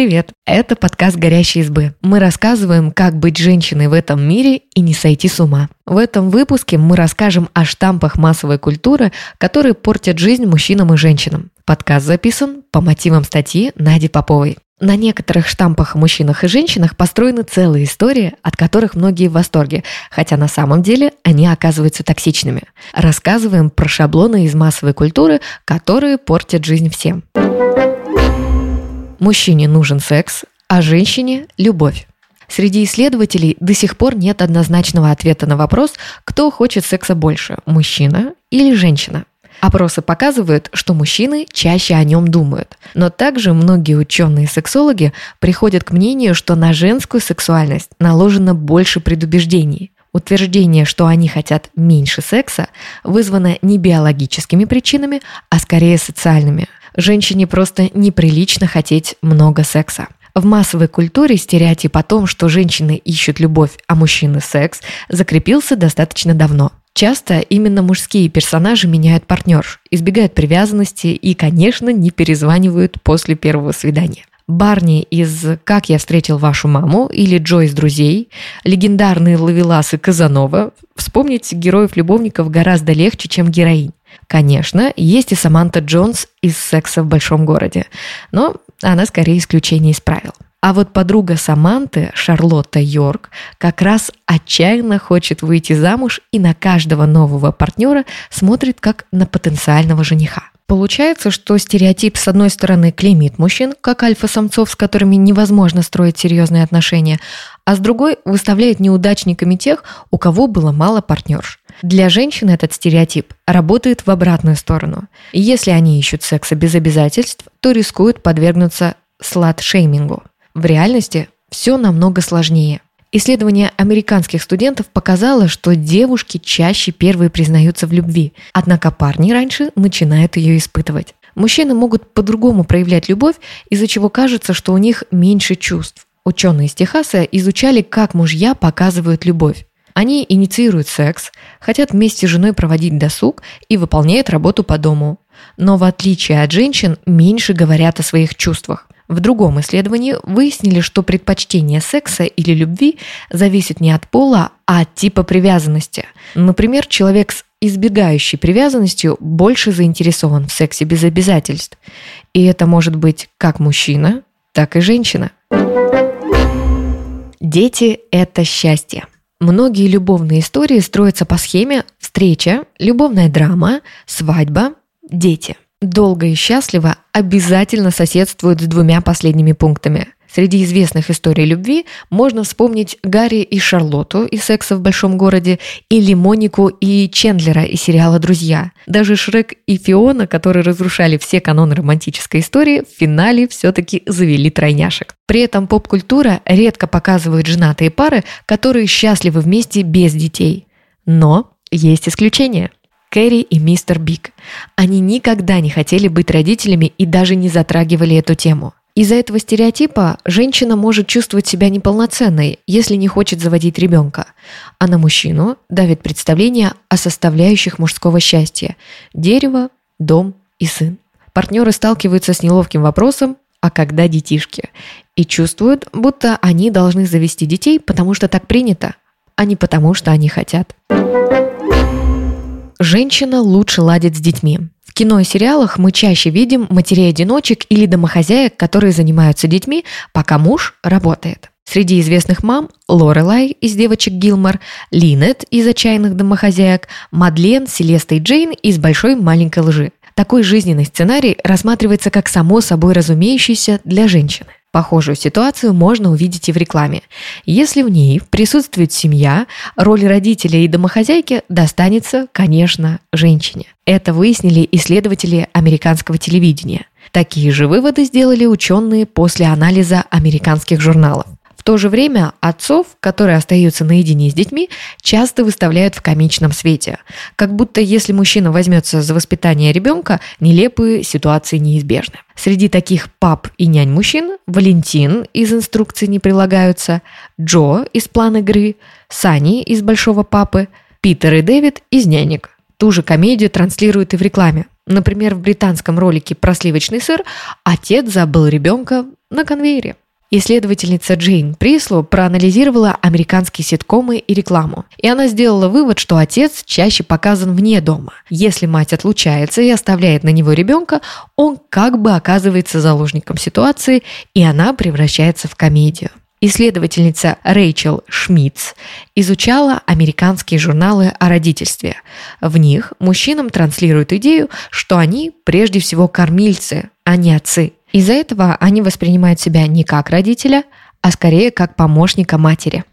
привет! Это подкаст «Горящие избы». Мы рассказываем, как быть женщиной в этом мире и не сойти с ума. В этом выпуске мы расскажем о штампах массовой культуры, которые портят жизнь мужчинам и женщинам. Подкаст записан по мотивам статьи Нади Поповой. На некоторых штампах о мужчинах и женщинах построены целые истории, от которых многие в восторге, хотя на самом деле они оказываются токсичными. Рассказываем про шаблоны из массовой культуры, которые портят жизнь всем. Мужчине нужен секс, а женщине – любовь. Среди исследователей до сих пор нет однозначного ответа на вопрос, кто хочет секса больше – мужчина или женщина. Опросы показывают, что мужчины чаще о нем думают. Но также многие ученые-сексологи приходят к мнению, что на женскую сексуальность наложено больше предубеждений. Утверждение, что они хотят меньше секса, вызвано не биологическими причинами, а скорее социальными – Женщине просто неприлично хотеть много секса. В массовой культуре стереотип о том, что женщины ищут любовь, а мужчины – секс, закрепился достаточно давно. Часто именно мужские персонажи меняют партнерш, избегают привязанности и, конечно, не перезванивают после первого свидания. Барни из «Как я встретил вашу маму» или Джо из «Друзей», легендарные Лавелас и Казанова, вспомнить героев-любовников гораздо легче, чем героинь. Конечно, есть и Саманта Джонс из «Секса в большом городе», но она скорее исключение из правил. А вот подруга Саманты, Шарлотта Йорк, как раз отчаянно хочет выйти замуж и на каждого нового партнера смотрит как на потенциального жениха. Получается, что стереотип, с одной стороны, клеймит мужчин, как альфа-самцов, с которыми невозможно строить серьезные отношения, а с другой выставляет неудачниками тех, у кого было мало партнерш. Для женщин этот стереотип работает в обратную сторону. если они ищут секса без обязательств, то рискуют подвергнуться слад-шеймингу. В реальности все намного сложнее. Исследование американских студентов показало, что девушки чаще первые признаются в любви, однако парни раньше начинают ее испытывать. Мужчины могут по-другому проявлять любовь, из-за чего кажется, что у них меньше чувств. Ученые из Техаса изучали, как мужья показывают любовь. Они инициируют секс, хотят вместе с женой проводить досуг и выполняют работу по дому. Но в отличие от женщин, меньше говорят о своих чувствах. В другом исследовании выяснили, что предпочтение секса или любви зависит не от пола, а от типа привязанности. Например, человек с избегающей привязанностью больше заинтересован в сексе без обязательств. И это может быть как мужчина, так и женщина. Дети – это счастье. Многие любовные истории строятся по схеме встреча, любовная драма, свадьба, дети. Долго и счастливо обязательно соседствуют с двумя последними пунктами. Среди известных историй любви можно вспомнить Гарри и Шарлотту из «Секса в большом городе» или Монику и Чендлера из сериала «Друзья». Даже Шрек и Фиона, которые разрушали все каноны романтической истории, в финале все-таки завели тройняшек. При этом поп-культура редко показывает женатые пары, которые счастливы вместе без детей. Но есть исключения. Кэрри и мистер Биг. Они никогда не хотели быть родителями и даже не затрагивали эту тему. Из-за этого стереотипа женщина может чувствовать себя неполноценной, если не хочет заводить ребенка, а на мужчину давит представление о составляющих мужского счастья – дерево, дом и сын. Партнеры сталкиваются с неловким вопросом «а когда детишки?» и чувствуют, будто они должны завести детей, потому что так принято, а не потому, что они хотят. Женщина лучше ладит с детьми. Кино и сериалах мы чаще видим матерей-одиночек или домохозяек, которые занимаются детьми, пока муж работает. Среди известных мам – Лорелай из «Девочек Гилмор», Линет из «Отчаянных домохозяек», Мадлен, Селеста и Джейн из «Большой маленькой лжи». Такой жизненный сценарий рассматривается как само собой разумеющийся для женщины. Похожую ситуацию можно увидеть и в рекламе. Если в ней присутствует семья, роль родителя и домохозяйки достанется, конечно, женщине. Это выяснили исследователи американского телевидения. Такие же выводы сделали ученые после анализа американских журналов. То же время отцов, которые остаются наедине с детьми, часто выставляют в комичном свете. Как будто если мужчина возьмется за воспитание ребенка, нелепые ситуации неизбежны. Среди таких пап и нянь мужчин Валентин из инструкции не прилагаются, Джо из плана игры, Сани из Большого папы, Питер и Дэвид из нянек. Ту же комедию транслируют и в рекламе. Например, в британском ролике про сливочный сыр отец забыл ребенка на конвейере. Исследовательница Джейн Прислу проанализировала американские ситкомы и рекламу. И она сделала вывод, что отец чаще показан вне дома. Если мать отлучается и оставляет на него ребенка, он как бы оказывается заложником ситуации, и она превращается в комедию. Исследовательница Рэйчел Шмидц изучала американские журналы о родительстве. В них мужчинам транслируют идею, что они прежде всего кормильцы, а не отцы. Из-за этого они воспринимают себя не как родителя, а скорее как помощника матери.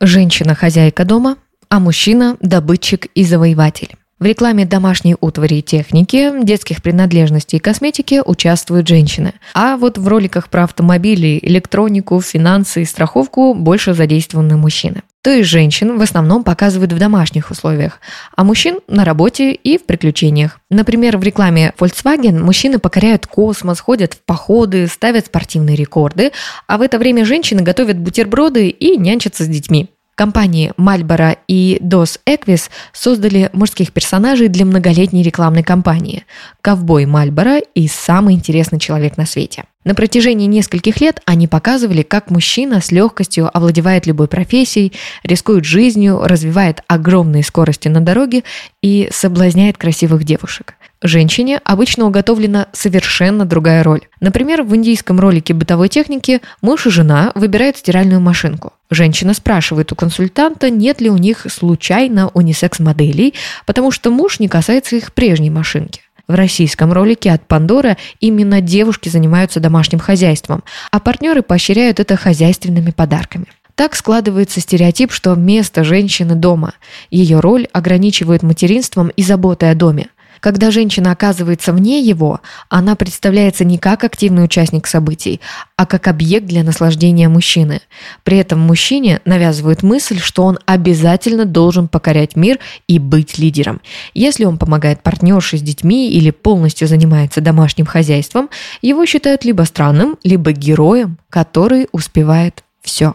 Женщина – хозяйка дома, а мужчина – добытчик и завоеватель. В рекламе домашней утвари и техники, детских принадлежностей и косметики участвуют женщины. А вот в роликах про автомобили, электронику, финансы и страховку больше задействованы мужчины. То есть женщин в основном показывают в домашних условиях, а мужчин на работе и в приключениях. Например, в рекламе Volkswagen мужчины покоряют космос, ходят в походы, ставят спортивные рекорды, а в это время женщины готовят бутерброды и нянчатся с детьми. Компании Marlboro и Dos Equis создали мужских персонажей для многолетней рекламной кампании. Ковбой Мальборо и самый интересный человек на свете. На протяжении нескольких лет они показывали, как мужчина с легкостью овладевает любой профессией, рискует жизнью, развивает огромные скорости на дороге и соблазняет красивых девушек. Женщине обычно уготовлена совершенно другая роль. Например, в индийском ролике бытовой техники муж и жена выбирают стиральную машинку. Женщина спрашивает у консультанта, нет ли у них случайно унисекс-моделей, потому что муж не касается их прежней машинки. В российском ролике от Пандора именно девушки занимаются домашним хозяйством, а партнеры поощряют это хозяйственными подарками. Так складывается стереотип, что место женщины дома. Ее роль ограничивает материнством и заботой о доме. Когда женщина оказывается вне его, она представляется не как активный участник событий, а как объект для наслаждения мужчины. При этом мужчине навязывают мысль, что он обязательно должен покорять мир и быть лидером. Если он помогает партнерше с детьми или полностью занимается домашним хозяйством, его считают либо странным, либо героем, который успевает все.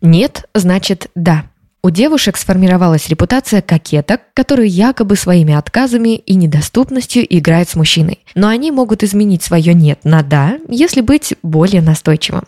Нет, значит да. У девушек сформировалась репутация кокеток, которые якобы своими отказами и недоступностью играют с мужчиной. Но они могут изменить свое «нет» на «да», если быть более настойчивым.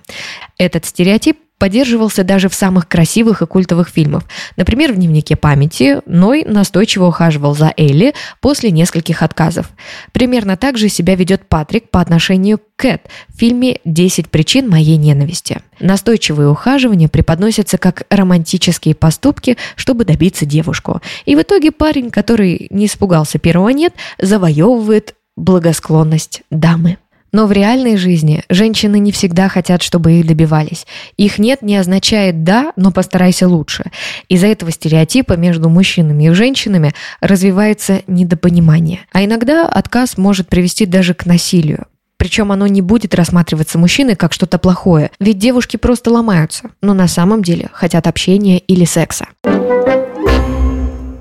Этот стереотип поддерживался даже в самых красивых и культовых фильмах. Например, в «Дневнике памяти» Ной настойчиво ухаживал за Элли после нескольких отказов. Примерно так же себя ведет Патрик по отношению к Кэт в фильме «10 причин моей ненависти». Настойчивые ухаживания преподносятся как романтические поступки, чтобы добиться девушку. И в итоге парень, который не испугался первого «нет», завоевывает благосклонность дамы. Но в реальной жизни женщины не всегда хотят, чтобы их добивались. Их «нет» не означает «да», но постарайся лучше. Из-за этого стереотипа между мужчинами и женщинами развивается недопонимание. А иногда отказ может привести даже к насилию. Причем оно не будет рассматриваться мужчиной как что-то плохое, ведь девушки просто ломаются, но на самом деле хотят общения или секса.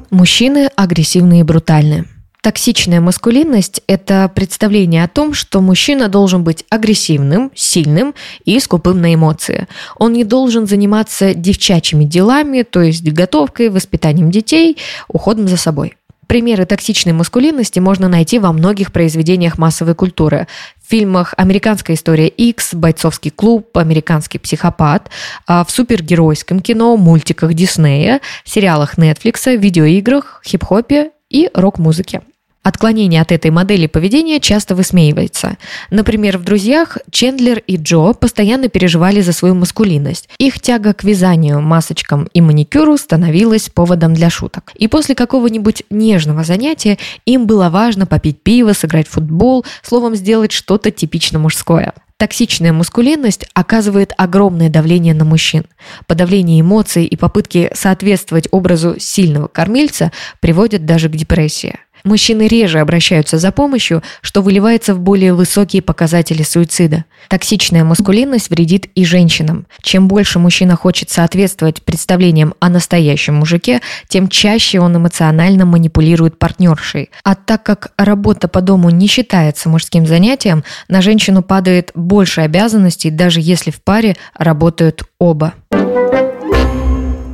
Мужчины агрессивные и брутальные. Токсичная маскулинность – это представление о том, что мужчина должен быть агрессивным, сильным и скупым на эмоции. Он не должен заниматься девчачьими делами, то есть готовкой, воспитанием детей, уходом за собой. Примеры токсичной маскулинности можно найти во многих произведениях массовой культуры. В фильмах «Американская история X», «Бойцовский клуб», «Американский психопат», а в супергеройском кино, мультиках Диснея, сериалах Netflix, видеоиграх, хип-хопе и рок-музыке. Отклонение от этой модели поведения часто высмеивается. Например, в «Друзьях» Чендлер и Джо постоянно переживали за свою маскулинность. Их тяга к вязанию, масочкам и маникюру становилась поводом для шуток. И после какого-нибудь нежного занятия им было важно попить пиво, сыграть в футбол, словом, сделать что-то типично мужское. Токсичная мускулинность оказывает огромное давление на мужчин. Подавление эмоций и попытки соответствовать образу сильного кормильца приводят даже к депрессии. Мужчины реже обращаются за помощью, что выливается в более высокие показатели суицида. Токсичная маскулинность вредит и женщинам. Чем больше мужчина хочет соответствовать представлениям о настоящем мужике, тем чаще он эмоционально манипулирует партнершей. А так как работа по дому не считается мужским занятием, на женщину падает больше обязанностей, даже если в паре работают оба.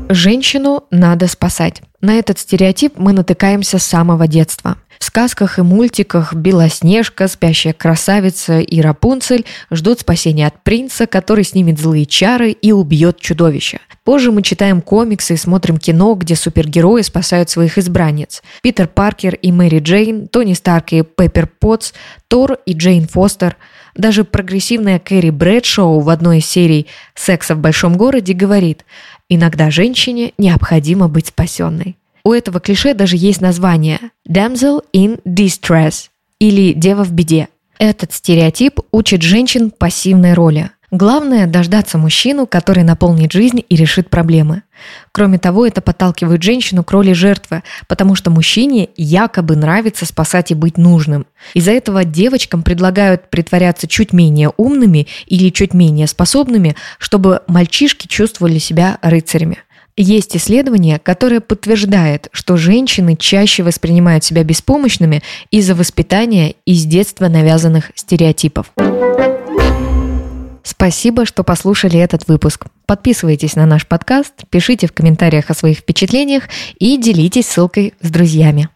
Женщину надо спасать. На этот стереотип мы натыкаемся с самого детства. В сказках и мультиках Белоснежка, Спящая красавица и Рапунцель ждут спасения от принца, который снимет злые чары и убьет чудовище. Позже мы читаем комиксы и смотрим кино, где супергерои спасают своих избранниц. Питер Паркер и Мэри Джейн, Тони Старк и Пеппер Потс, Тор и Джейн Фостер. Даже прогрессивная Кэрри Брэдшоу в одной из серий «Секса в большом городе» говорит «Иногда женщине необходимо быть спасенной». У этого клише даже есть название «damsel in distress» или «дева в беде». Этот стереотип учит женщин пассивной роли. Главное – дождаться мужчину, который наполнит жизнь и решит проблемы. Кроме того, это подталкивает женщину к роли жертвы, потому что мужчине якобы нравится спасать и быть нужным. Из-за этого девочкам предлагают притворяться чуть менее умными или чуть менее способными, чтобы мальчишки чувствовали себя рыцарями. Есть исследование, которое подтверждает, что женщины чаще воспринимают себя беспомощными из-за воспитания из детства навязанных стереотипов. Спасибо, что послушали этот выпуск. Подписывайтесь на наш подкаст, пишите в комментариях о своих впечатлениях и делитесь ссылкой с друзьями.